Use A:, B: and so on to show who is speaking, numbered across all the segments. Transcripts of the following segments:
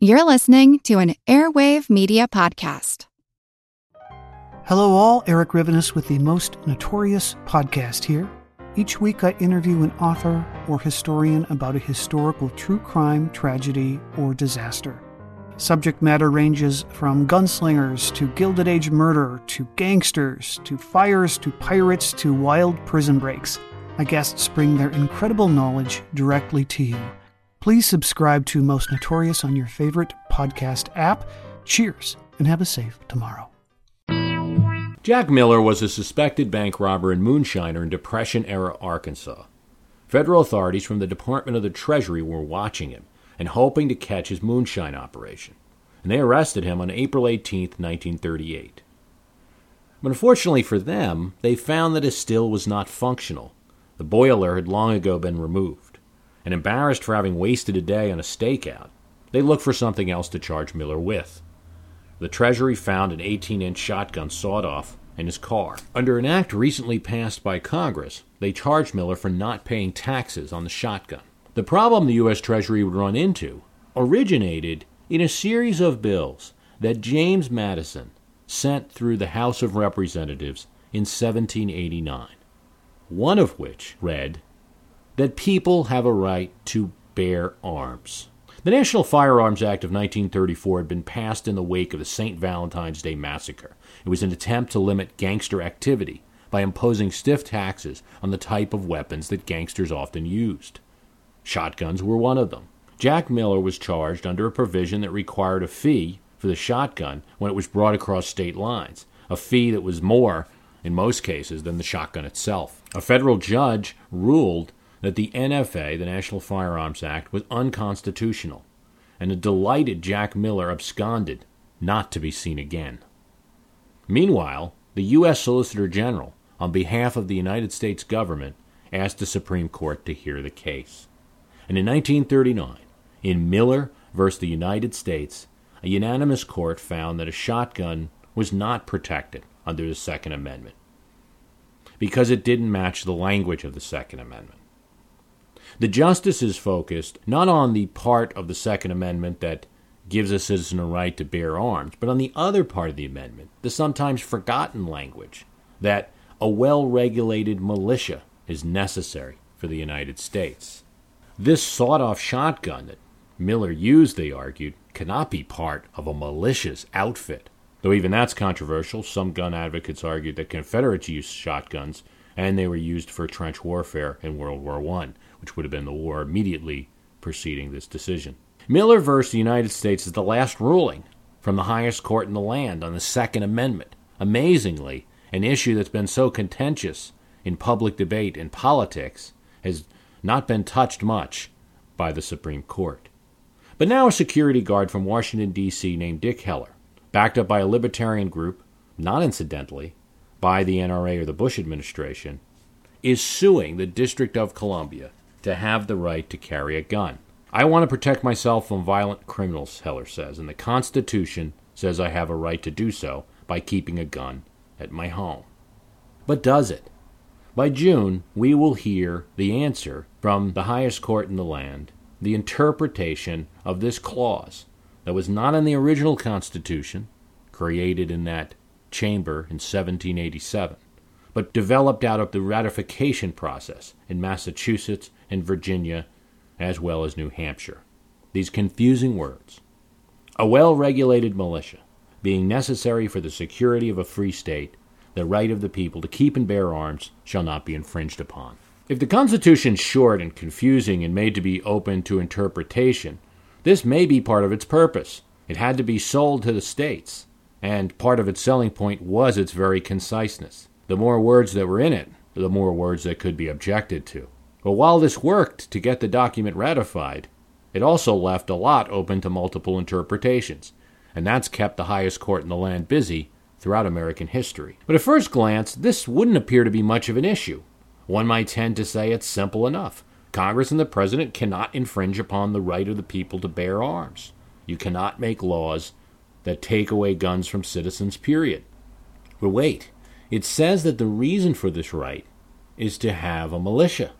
A: You're listening to an Airwave Media Podcast.
B: Hello, all. Erik Rivenes with the Most Notorious podcast here. Each week, I interview an author or historian about a historical true crime, tragedy, or disaster. Subject matter ranges from gunslingers to Gilded Age murder to gangsters to fires to pirates to wild prison breaks. My guests bring their incredible knowledge directly to you. Please subscribe to Most Notorious on your favorite podcast app. Cheers and have a safe tomorrow.
C: Jack Miller was a suspected bank robber and moonshiner in Depression era Arkansas. Federal authorities from the Department of the Treasury were watching him and hoping to catch his moonshine operation, and they arrested him on April 18, 1938. But unfortunately for them, they found that his still was not functional. The boiler had long ago been removed and embarrassed for having wasted a day on a stakeout, they looked for something else to charge Miller with. The Treasury found an 18 inch shotgun sawed off in his car. Under an act recently passed by Congress, they charged Miller for not paying taxes on the shotgun. The problem the U.S. Treasury would run into originated in a series of bills that James Madison sent through the House of Representatives in 1789, one of which read that people have a right to bear arms. The National Firearms Act of 1934 had been passed in the wake of the St. Valentine's Day Massacre. It was an attempt to limit gangster activity by imposing stiff taxes on the type of weapons that gangsters often used. Shotguns were one of them. Jack Miller was charged under a provision that required a fee for the shotgun when it was brought across state lines, a fee that was more, in most cases, than the shotgun itself. A federal judge ruled that the NFA, the National Firearms Act, was unconstitutional, and a delighted Jack Miller absconded, not to be seen again. Meanwhile, the U.S. Solicitor General, on behalf of the United States government, asked the Supreme Court to hear the case. And in 1939, in Miller v. the United States, a unanimous court found that a shotgun was not protected under the Second Amendment because it didn't match the language of the Second Amendment. The justices focused not on the part of the Second Amendment that gives a citizen a right to bear arms, but on the other part of the amendment, the sometimes forgotten language that a well regulated militia is necessary for the United States. This sawed off shotgun that Miller used, they argued, cannot be part of a militia's outfit. Though even that's controversial, some gun advocates argued that Confederates used shotguns and they were used for trench warfare in World War I which would have been the war immediately preceding this decision. Miller versus the United States is the last ruling from the highest court in the land on the Second Amendment. Amazingly, an issue that's been so contentious in public debate and politics has not been touched much by the Supreme Court. But now a security guard from Washington, D.C., named Dick Heller, backed up by a libertarian group, not incidentally, by the NRA or the Bush administration, is suing the District of Columbia to have the right to carry a gun. I want to protect myself from violent criminals, Heller says, and the Constitution says I have a right to do so by keeping a gun at my home. But does it? By June, we will hear the answer from the highest court in the land, the interpretation of this clause that was not in the original Constitution, created in that chamber in 1787, but developed out of the ratification process in Massachusetts and Virginia, as well as New Hampshire. These confusing words. A well regulated militia, being necessary for the security of a free state, the right of the people to keep and bear arms shall not be infringed upon. If the Constitution is short and confusing and made to be open to interpretation, this may be part of its purpose. It had to be sold to the states, and part of its selling point was its very conciseness. The more words that were in it, the more words that could be objected to. But while this worked to get the document ratified, it also left a lot open to multiple interpretations, and that's kept the highest court in the land busy throughout American history. But at first glance, this wouldn't appear to be much of an issue. One might tend to say it's simple enough. Congress and the President cannot infringe upon the right of the people to bear arms. You cannot make laws that take away guns from citizens, period. But wait, it says that the reason for this right is to have a militia.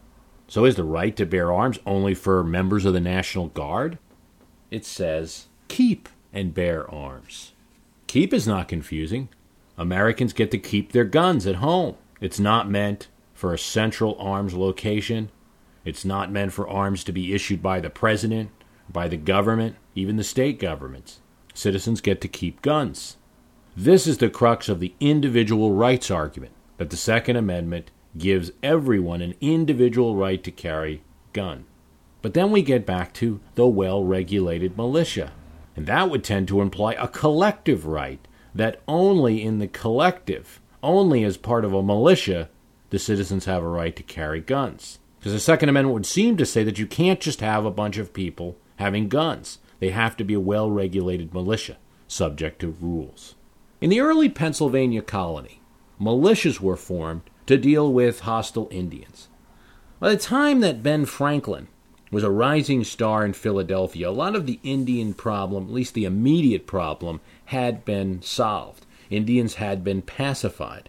C: So is the right to bear arms only for members of the National Guard? It says keep and bear arms. Keep is not confusing. Americans get to keep their guns at home. It's not meant for a central arms location. It's not meant for arms to be issued by the president, by the government, even the state governments. Citizens get to keep guns. This is the crux of the individual rights argument that the Second Amendment gives everyone an individual right to carry gun. But then we get back to the well regulated militia. And that would tend to imply a collective right that only in the collective, only as part of a militia, the citizens have a right to carry guns. Because the Second Amendment would seem to say that you can't just have a bunch of people having guns. They have to be a well regulated militia, subject to rules. In the early Pennsylvania colony, militias were formed to deal with hostile Indians. By the time that Ben Franklin was a rising star in Philadelphia. A lot of the Indian problem, at least the immediate problem, had been solved. Indians had been pacified.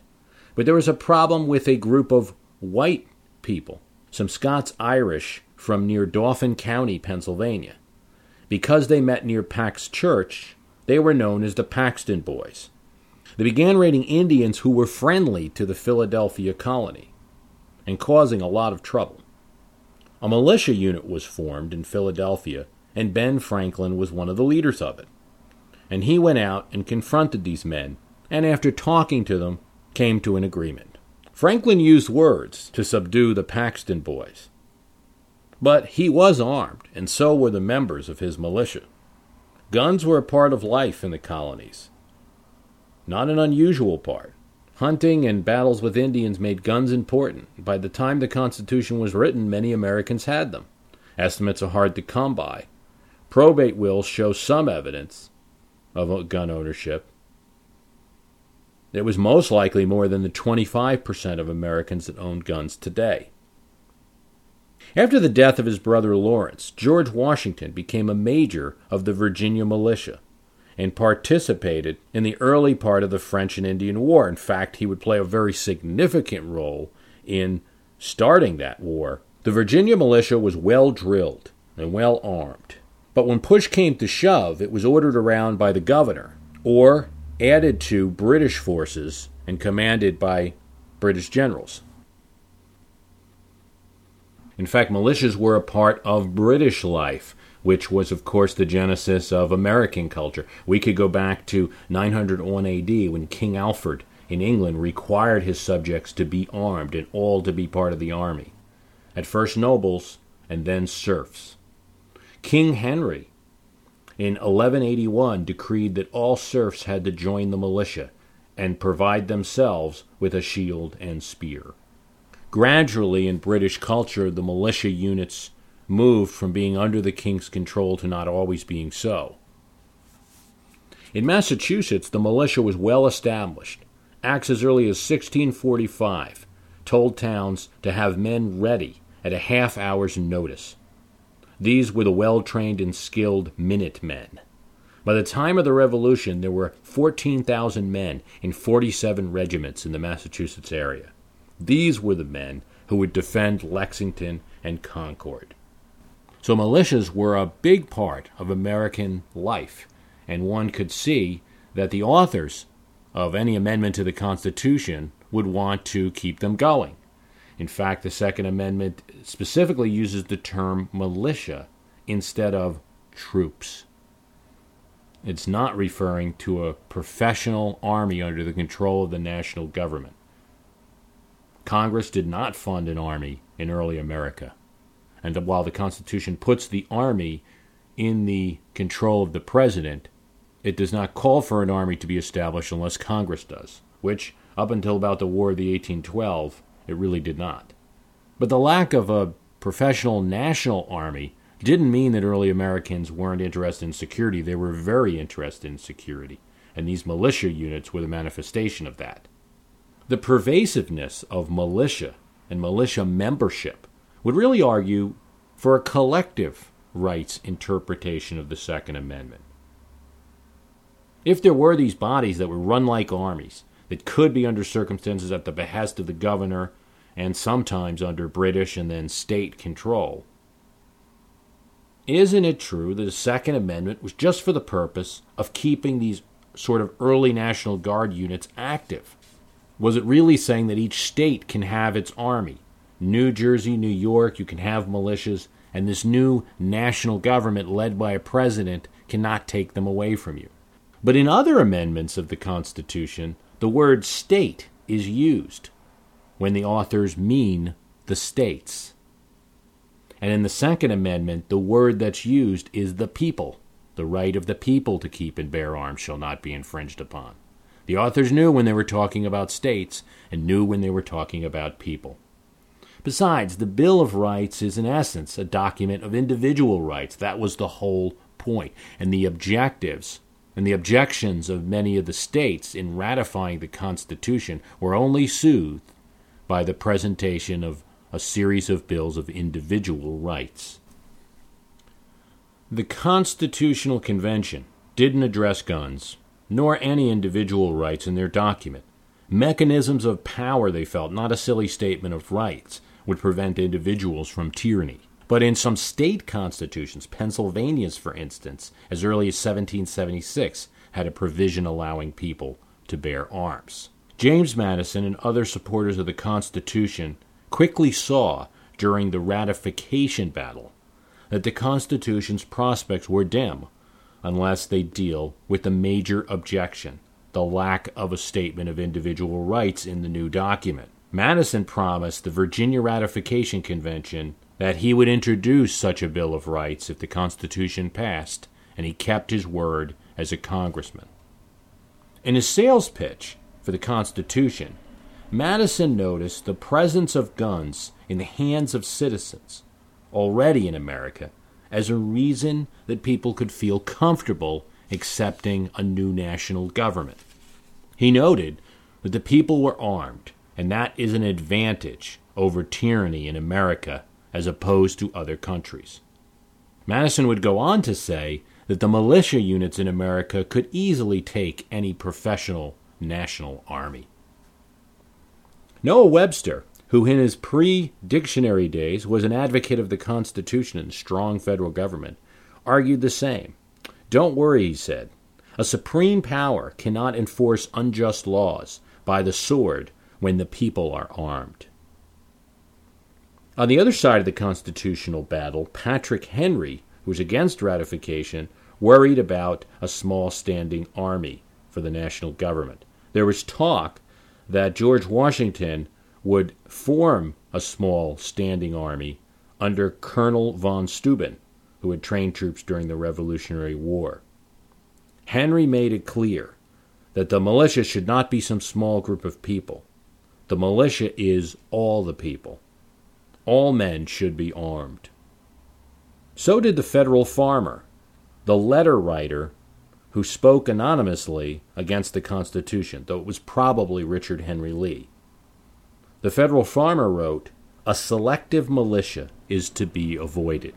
C: But there was a problem with a group of white people, some Scots Irish from near Dauphin County, Pennsylvania. Because they met near Pax Church, they were known as the Paxton Boys. They began raiding Indians who were friendly to the Philadelphia colony and causing a lot of trouble. A militia unit was formed in Philadelphia, and Ben Franklin was one of the leaders of it. And he went out and confronted these men, and after talking to them, came to an agreement. Franklin used words to subdue the Paxton boys. But he was armed, and so were the members of his militia. Guns were a part of life in the colonies. Not an unusual part. Hunting and battles with Indians made guns important. By the time the Constitution was written, many Americans had them. Estimates are hard to come by. Probate wills show some evidence of gun ownership. It was most likely more than the 25% of Americans that owned guns today. After the death of his brother Lawrence, George Washington became a major of the Virginia militia and participated in the early part of the French and Indian War. In fact, he would play a very significant role in starting that war. The Virginia militia was well drilled and well armed. But when push came to shove, it was ordered around by the governor or added to British forces and commanded by British generals. In fact, militias were a part of British life which was, of course, the genesis of American culture. We could go back to 901 AD when King Alfred in England required his subjects to be armed and all to be part of the army. At first, nobles and then serfs. King Henry in 1181 decreed that all serfs had to join the militia and provide themselves with a shield and spear. Gradually, in British culture, the militia units moved from being under the king's control to not always being so. In Massachusetts, the militia was well established. Acts as early as 1645 told towns to have men ready at a half hour's notice. These were the well trained and skilled minute men. By the time of the Revolution, there were 14,000 men in 47 regiments in the Massachusetts area. These were the men who would defend Lexington and Concord. So militias were a big part of American life, and one could see that the authors of any amendment to the Constitution would want to keep them going. In fact, the Second Amendment specifically uses the term militia instead of troops. It's not referring to a professional army under the control of the national government. Congress did not fund an army in early America. And while the Constitution puts the army in the control of the president, it does not call for an army to be established unless Congress does, which, up until about the War of the 1812, it really did not. But the lack of a professional national army didn't mean that early Americans weren't interested in security. They were very interested in security, and these militia units were the manifestation of that. The pervasiveness of militia and militia membership would really argue for a collective rights interpretation of the Second Amendment. If there were these bodies that were run like armies, that could be under circumstances at the behest of the governor and sometimes under British and then state control, Isn't it true that the Second Amendment was just for the purpose of keeping these sort of early National Guard units active? Was it really saying that each state can have its army? New Jersey, New York, you can have militias, and this new national government led by a president cannot take them away from you. But in other amendments of the Constitution, the word state is used when the authors mean the states. And in the Second Amendment, the word that's used is the people. The right of the people to keep and bear arms shall not be infringed upon. The authors knew when they were talking about states and knew when they were talking about people. Besides, the Bill of Rights is in essence a document of individual rights. That was the whole point. And the objectives and the objections of many of the states in ratifying the Constitution were only soothed by the presentation of a series of bills of individual rights. The Constitutional Convention didn't address guns, nor any individual rights in their document. Mechanisms of power, they felt, not a silly statement of rights, would prevent individuals from tyranny. But in some state constitutions, Pennsylvania's, for instance, as early as 1776, had a provision allowing people to bear arms. James Madison and other supporters of the Constitution quickly saw during the ratification battle that the Constitution's prospects were dim unless they deal with the major objection the lack of a statement of individual rights in the new document. Madison promised the Virginia Ratification Convention that he would introduce such a Bill of Rights if the Constitution passed, and he kept his word as a congressman. In his sales pitch for the Constitution, Madison noticed the presence of guns in the hands of citizens already in America as a reason that people could feel comfortable accepting a new national government. He noted that the people were armed, and that is an advantage over tyranny in America as opposed to other countries. Madison would go on to say that the militia units in America could easily take any professional national army. Noah Webster, who in his pre dictionary days was an advocate of the Constitution and strong federal government, argued the same. Don't worry, he said. A supreme power cannot enforce unjust laws by the sword when the people are armed. On the other side of the constitutional battle, Patrick Henry, who was against ratification, worried about a small standing army for the national government. There was talk that George Washington would form a small standing army under Colonel von Steuben, who had trained troops during the Revolutionary War. Henry made it clear that the militia should not be some small group of people. The militia is all the people. All men should be armed. So did the federal farmer, the letter writer who spoke anonymously against the Constitution, though it was probably Richard Henry Lee. The federal farmer wrote, A selective militia is to be avoided.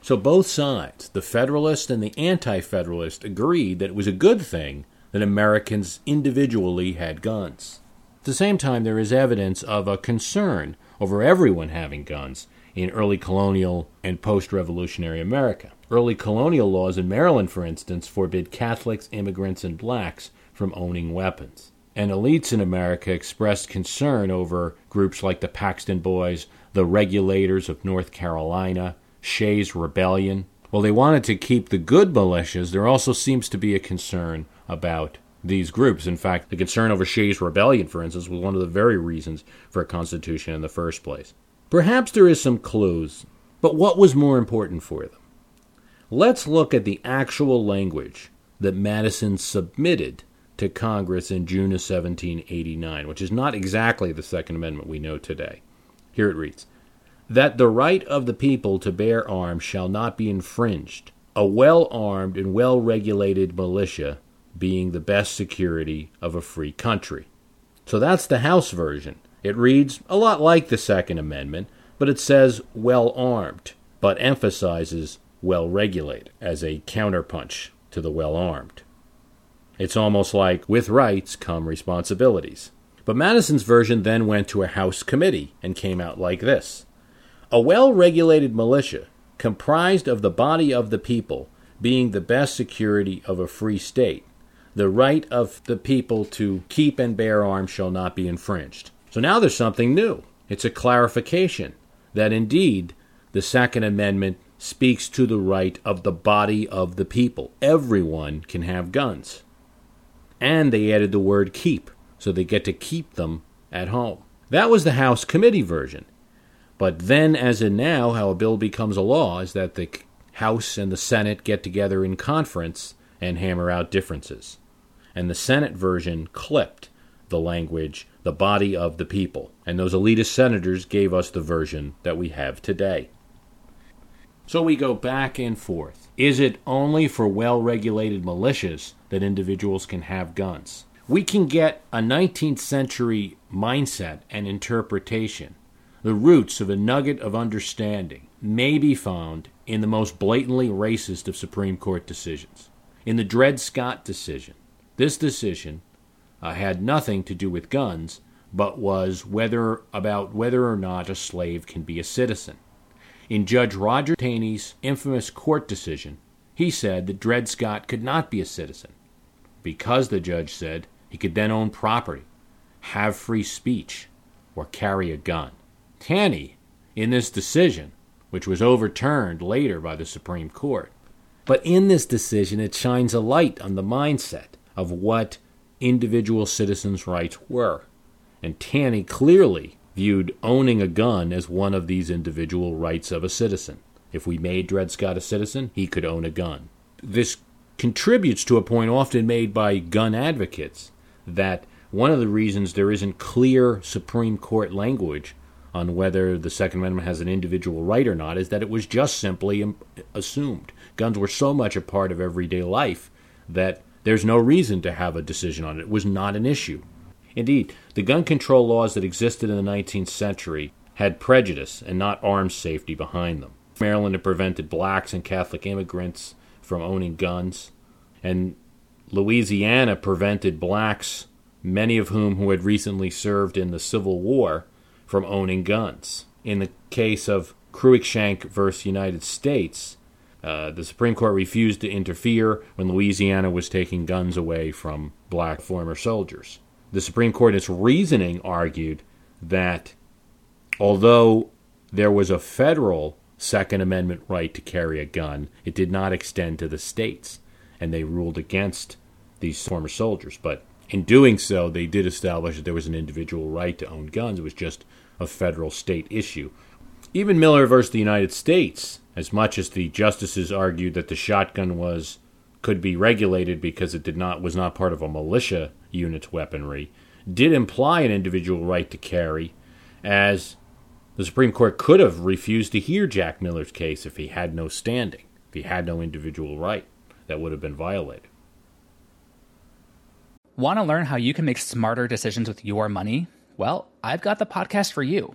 C: So both sides, the Federalist and the Anti Federalist, agreed that it was a good thing that Americans individually had guns. At the same time, there is evidence of a concern over everyone having guns in early colonial and post revolutionary America. Early colonial laws in Maryland, for instance, forbid Catholics, immigrants, and blacks from owning weapons. And elites in America expressed concern over groups like the Paxton Boys, the Regulators of North Carolina, Shays' Rebellion. While they wanted to keep the good militias, there also seems to be a concern about these groups. In fact, the concern over Shays' Rebellion, for instance, was one of the very reasons for a constitution in the first place. Perhaps there is some clues, but what was more important for them? Let's look at the actual language that Madison submitted to Congress in June of 1789, which is not exactly the Second Amendment we know today. Here it reads That the right of the people to bear arms shall not be infringed, a well armed and well regulated militia being the best security of a free country. So that's the House version. It reads a lot like the Second Amendment, but it says well armed, but emphasizes well regulated as a counterpunch to the well armed. It's almost like with rights come responsibilities. But Madison's version then went to a House committee and came out like this A well regulated militia comprised of the body of the people being the best security of a free state. The right of the people to keep and bear arms shall not be infringed. So now there's something new. It's a clarification that indeed the Second Amendment speaks to the right of the body of the people. Everyone can have guns. And they added the word keep, so they get to keep them at home. That was the House committee version. But then, as in now, how a bill becomes a law is that the House and the Senate get together in conference and hammer out differences. And the Senate version clipped the language, the body of the people. And those elitist senators gave us the version that we have today. So we go back and forth. Is it only for well regulated militias that individuals can have guns? We can get a 19th century mindset and interpretation. The roots of a nugget of understanding may be found in the most blatantly racist of Supreme Court decisions. In the Dred Scott decision, this decision uh, had nothing to do with guns, but was whether about whether or not a slave can be a citizen. In Judge Roger Taney's infamous court decision, he said that Dred Scott could not be a citizen because the judge said he could then own property, have free speech, or carry a gun. Taney, in this decision, which was overturned later by the Supreme Court, but in this decision it shines a light on the mindset of what individual citizens' rights were. And Taney clearly viewed owning a gun as one of these individual rights of a citizen. If we made Dred Scott a citizen, he could own a gun. This contributes to a point often made by gun advocates that one of the reasons there isn't clear Supreme Court language on whether the Second Amendment has an individual right or not is that it was just simply assumed. Guns were so much a part of everyday life that there's no reason to have a decision on it. It was not an issue. Indeed, the gun control laws that existed in the 19th century had prejudice and not arms safety behind them. Maryland had prevented blacks and Catholic immigrants from owning guns, and Louisiana prevented blacks, many of whom who had recently served in the Civil War, from owning guns. In the case of Cruikshank versus United States, uh, the Supreme Court refused to interfere when Louisiana was taking guns away from black former soldiers the Supreme Court, in its reasoning, argued that although there was a federal Second Amendment right to carry a gun, it did not extend to the states, and they ruled against these former soldiers. But in doing so, they did establish that there was an individual right to own guns. It was just a federal state issue. Even Miller versus the United States, as much as the justices argued that the shotgun was could be regulated because it did not was not part of a militia unit's weaponry, did imply an individual right to carry, as the Supreme Court could have refused to hear Jack Miller's case if he had no standing, if he had no individual right that would have been violated.
D: Want to learn how you can make smarter decisions with your money? Well, I've got the podcast for you.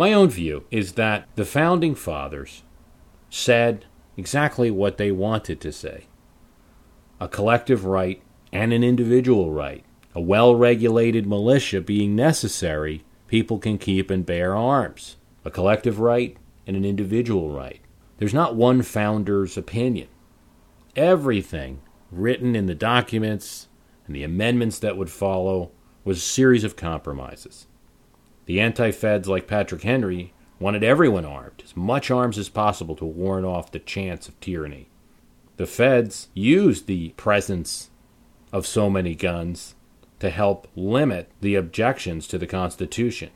C: My own view is that the founding fathers said exactly what they wanted to say a collective right and an individual right. A well regulated militia being necessary, people can keep and bear arms. A collective right and an individual right. There's not one founder's opinion. Everything written in the documents and the amendments that would follow was a series of compromises. The anti feds like Patrick Henry wanted everyone armed, as much arms as possible to warn off the chance of tyranny. The feds used the presence of so many guns to help limit the objections to the Constitution,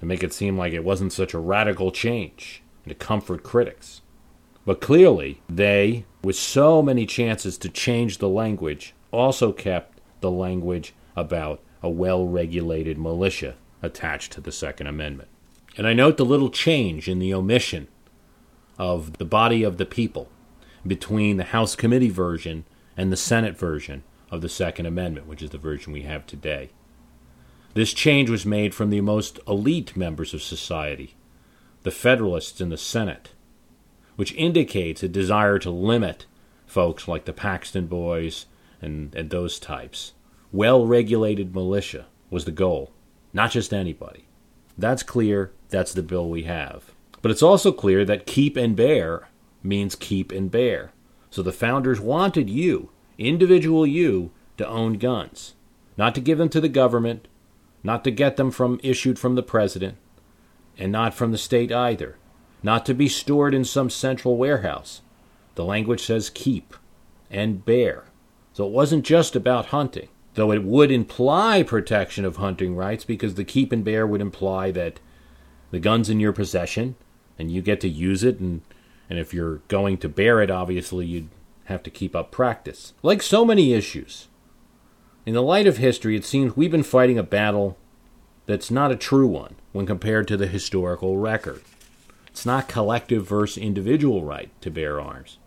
C: to make it seem like it wasn't such a radical change, and to comfort critics. But clearly, they, with so many chances to change the language, also kept the language about a well regulated militia attached to the Second Amendment. And I note the little change in the omission of the body of the people between the House committee version and the Senate version of the Second Amendment, which is the version we have today. This change was made from the most elite members of society, the Federalists in the Senate, which indicates a desire to limit folks like the Paxton Boys and, and those types. Well regulated militia was the goal not just anybody. That's clear. That's the bill we have. But it's also clear that keep and bear means keep and bear. So the founders wanted you, individual you, to own guns, not to give them to the government, not to get them from issued from the president, and not from the state either, not to be stored in some central warehouse. The language says keep and bear. So it wasn't just about hunting though it would imply protection of hunting rights because the keep and bear would imply that the gun's in your possession and you get to use it and and if you're going to bear it obviously you'd have to keep up practice. Like so many issues in the light of history it seems we've been fighting a battle that's not a true one when compared to the historical record. It's not collective versus individual right to bear arms.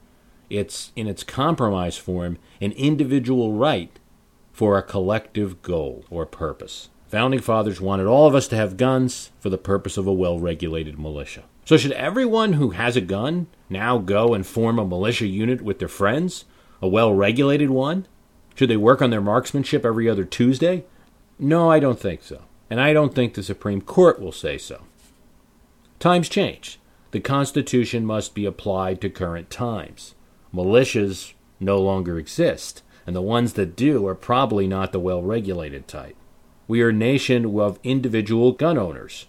C: It's in its compromise form an individual right for a collective goal or purpose. Founding fathers wanted all of us to have guns for the purpose of a well regulated militia. So, should everyone who has a gun now go and form a militia unit with their friends? A well regulated one? Should they work on their marksmanship every other Tuesday? No, I don't think so. And I don't think the Supreme Court will say so. Times change. The Constitution must be applied to current times. Militias no longer exist and the ones that do are probably not the well regulated type. We are a nation of individual gun owners,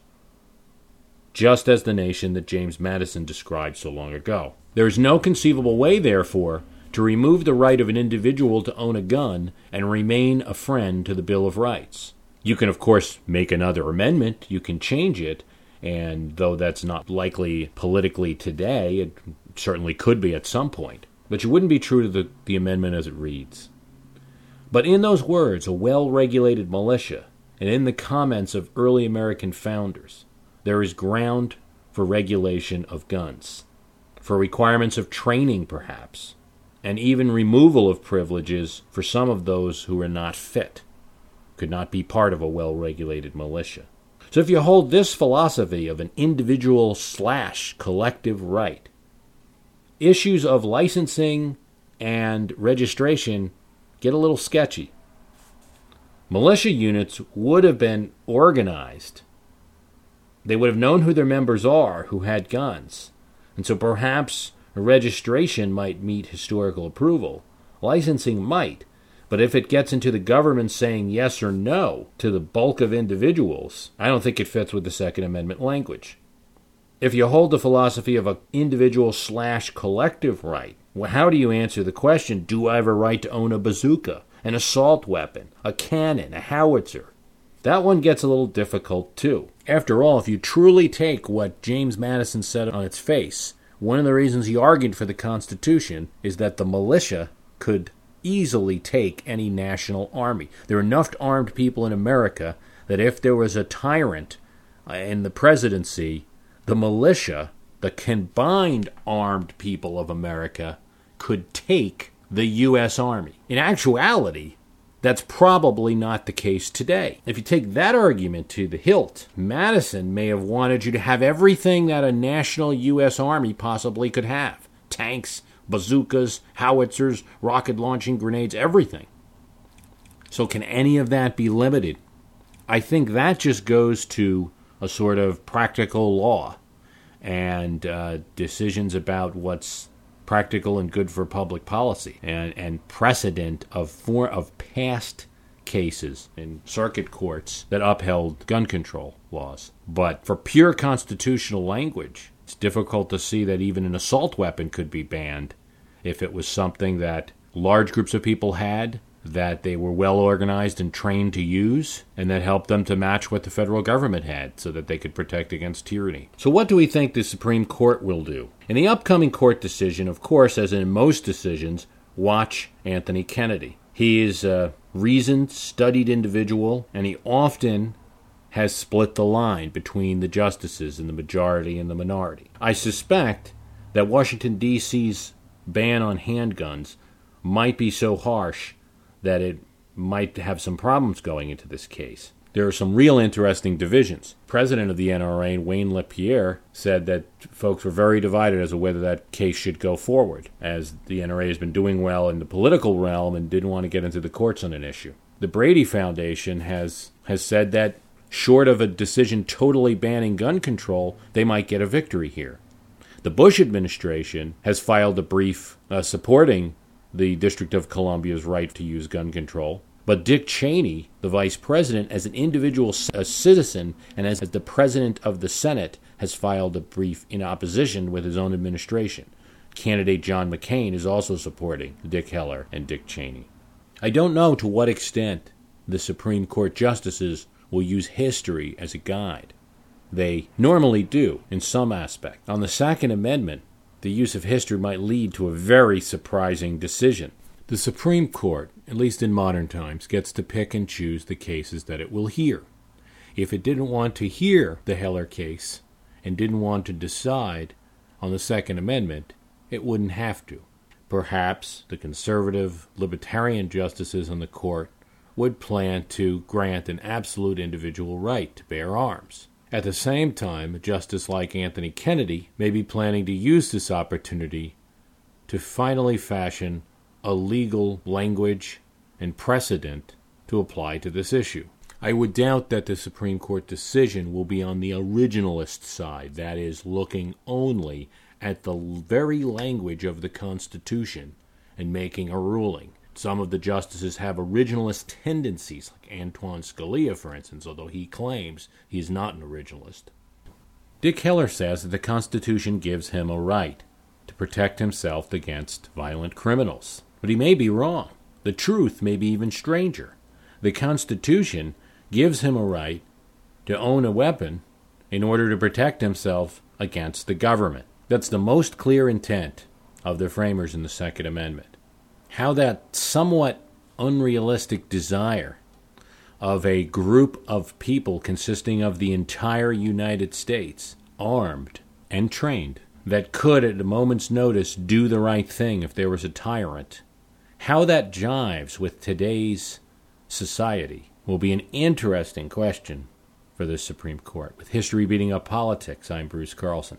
C: just as the nation that James Madison described so long ago. There is no conceivable way, therefore, to remove the right of an individual to own a gun and remain a friend to the Bill of Rights. You can, of course, make another amendment, you can change it, and though that's not likely politically today, it certainly could be at some point but you wouldn't be true to the, the amendment as it reads. But in those words, a well regulated militia, and in the comments of early American founders, there is ground for regulation of guns, for requirements of training, perhaps, and even removal of privileges for some of those who are not fit, could not be part of a well regulated militia. So if you hold this philosophy of an individual slash collective right, issues of licensing and registration get a little sketchy. Militia units would have been organized. They would have known who their members are who had guns. And so perhaps a registration might meet historical approval. Licensing might. But if it gets into the government saying yes or no to the bulk of individuals, I don't think it fits with the Second Amendment language. If you hold the philosophy of an individual slash collective right, well, how do you answer the question do I have a right to own a bazooka, an assault weapon, a cannon, a howitzer? That one gets a little difficult too. After all, if you truly take what James Madison said on its face, one of the reasons he argued for the Constitution is that the militia could easily take any national army. There are enough armed people in America that if there was a tyrant uh, in the presidency, the militia, the combined armed people of America, could take the U.S. Army. In actuality, that's probably not the case today. If you take that argument to the hilt, Madison may have wanted you to have everything that a national U.S. Army possibly could have tanks, bazookas, howitzers, rocket launching grenades, everything. So, can any of that be limited? I think that just goes to a sort of practical law and uh, decisions about what's practical and good for public policy and, and precedent of for, of past cases in circuit courts that upheld gun control laws. But for pure constitutional language, it's difficult to see that even an assault weapon could be banned if it was something that large groups of people had that they were well organized and trained to use, and that helped them to match what the federal government had so that they could protect against tyranny. So, what do we think the Supreme Court will do? In the upcoming court decision, of course, as in most decisions, watch Anthony Kennedy. He is a reasoned, studied individual, and he often has split the line between the justices in the majority and the minority. I suspect that Washington, D.C.'s ban on handguns might be so harsh that it might have some problems going into this case. There are some real interesting divisions. President of the NRA, Wayne LaPierre, said that folks were very divided as to whether that case should go forward, as the NRA has been doing well in the political realm and didn't want to get into the courts on an issue. The Brady Foundation has has said that short of a decision totally banning gun control, they might get a victory here. The Bush administration has filed a brief uh, supporting the District of Columbia's right to use gun control. But Dick Cheney, the vice president, as an individual citizen and as the president of the Senate, has filed a brief in opposition with his own administration. Candidate John McCain is also supporting Dick Heller and Dick Cheney. I don't know to what extent the Supreme Court justices will use history as a guide. They normally do in some aspect. On the Second Amendment, the use of history might lead to a very surprising decision. The Supreme Court, at least in modern times, gets to pick and choose the cases that it will hear. If it didn't want to hear the Heller case and didn't want to decide on the Second Amendment, it wouldn't have to. Perhaps the conservative, libertarian justices on the court would plan to grant an absolute individual right to bear arms. At the same time, justice like Anthony Kennedy may be planning to use this opportunity to finally fashion a legal language and precedent to apply to this issue. I would doubt that the Supreme Court decision will be on the originalist side, that is, looking only at the very language of the Constitution and making a ruling. Some of the justices have originalist tendencies, like Antonin Scalia, for instance, although he claims he is not an originalist. Dick Heller says that the Constitution gives him a right to protect himself against violent criminals. But he may be wrong. The truth may be even stranger. The Constitution gives him a right to own a weapon in order to protect himself against the government. That's the most clear intent of the framers in the Second Amendment how that somewhat unrealistic desire of a group of people consisting of the entire United States, armed and trained, that could at a moment's notice do the right thing if there was a tyrant, how that jives with today's society will be an interesting question for the Supreme Court. With history beating up politics, I'm Bruce Carlson.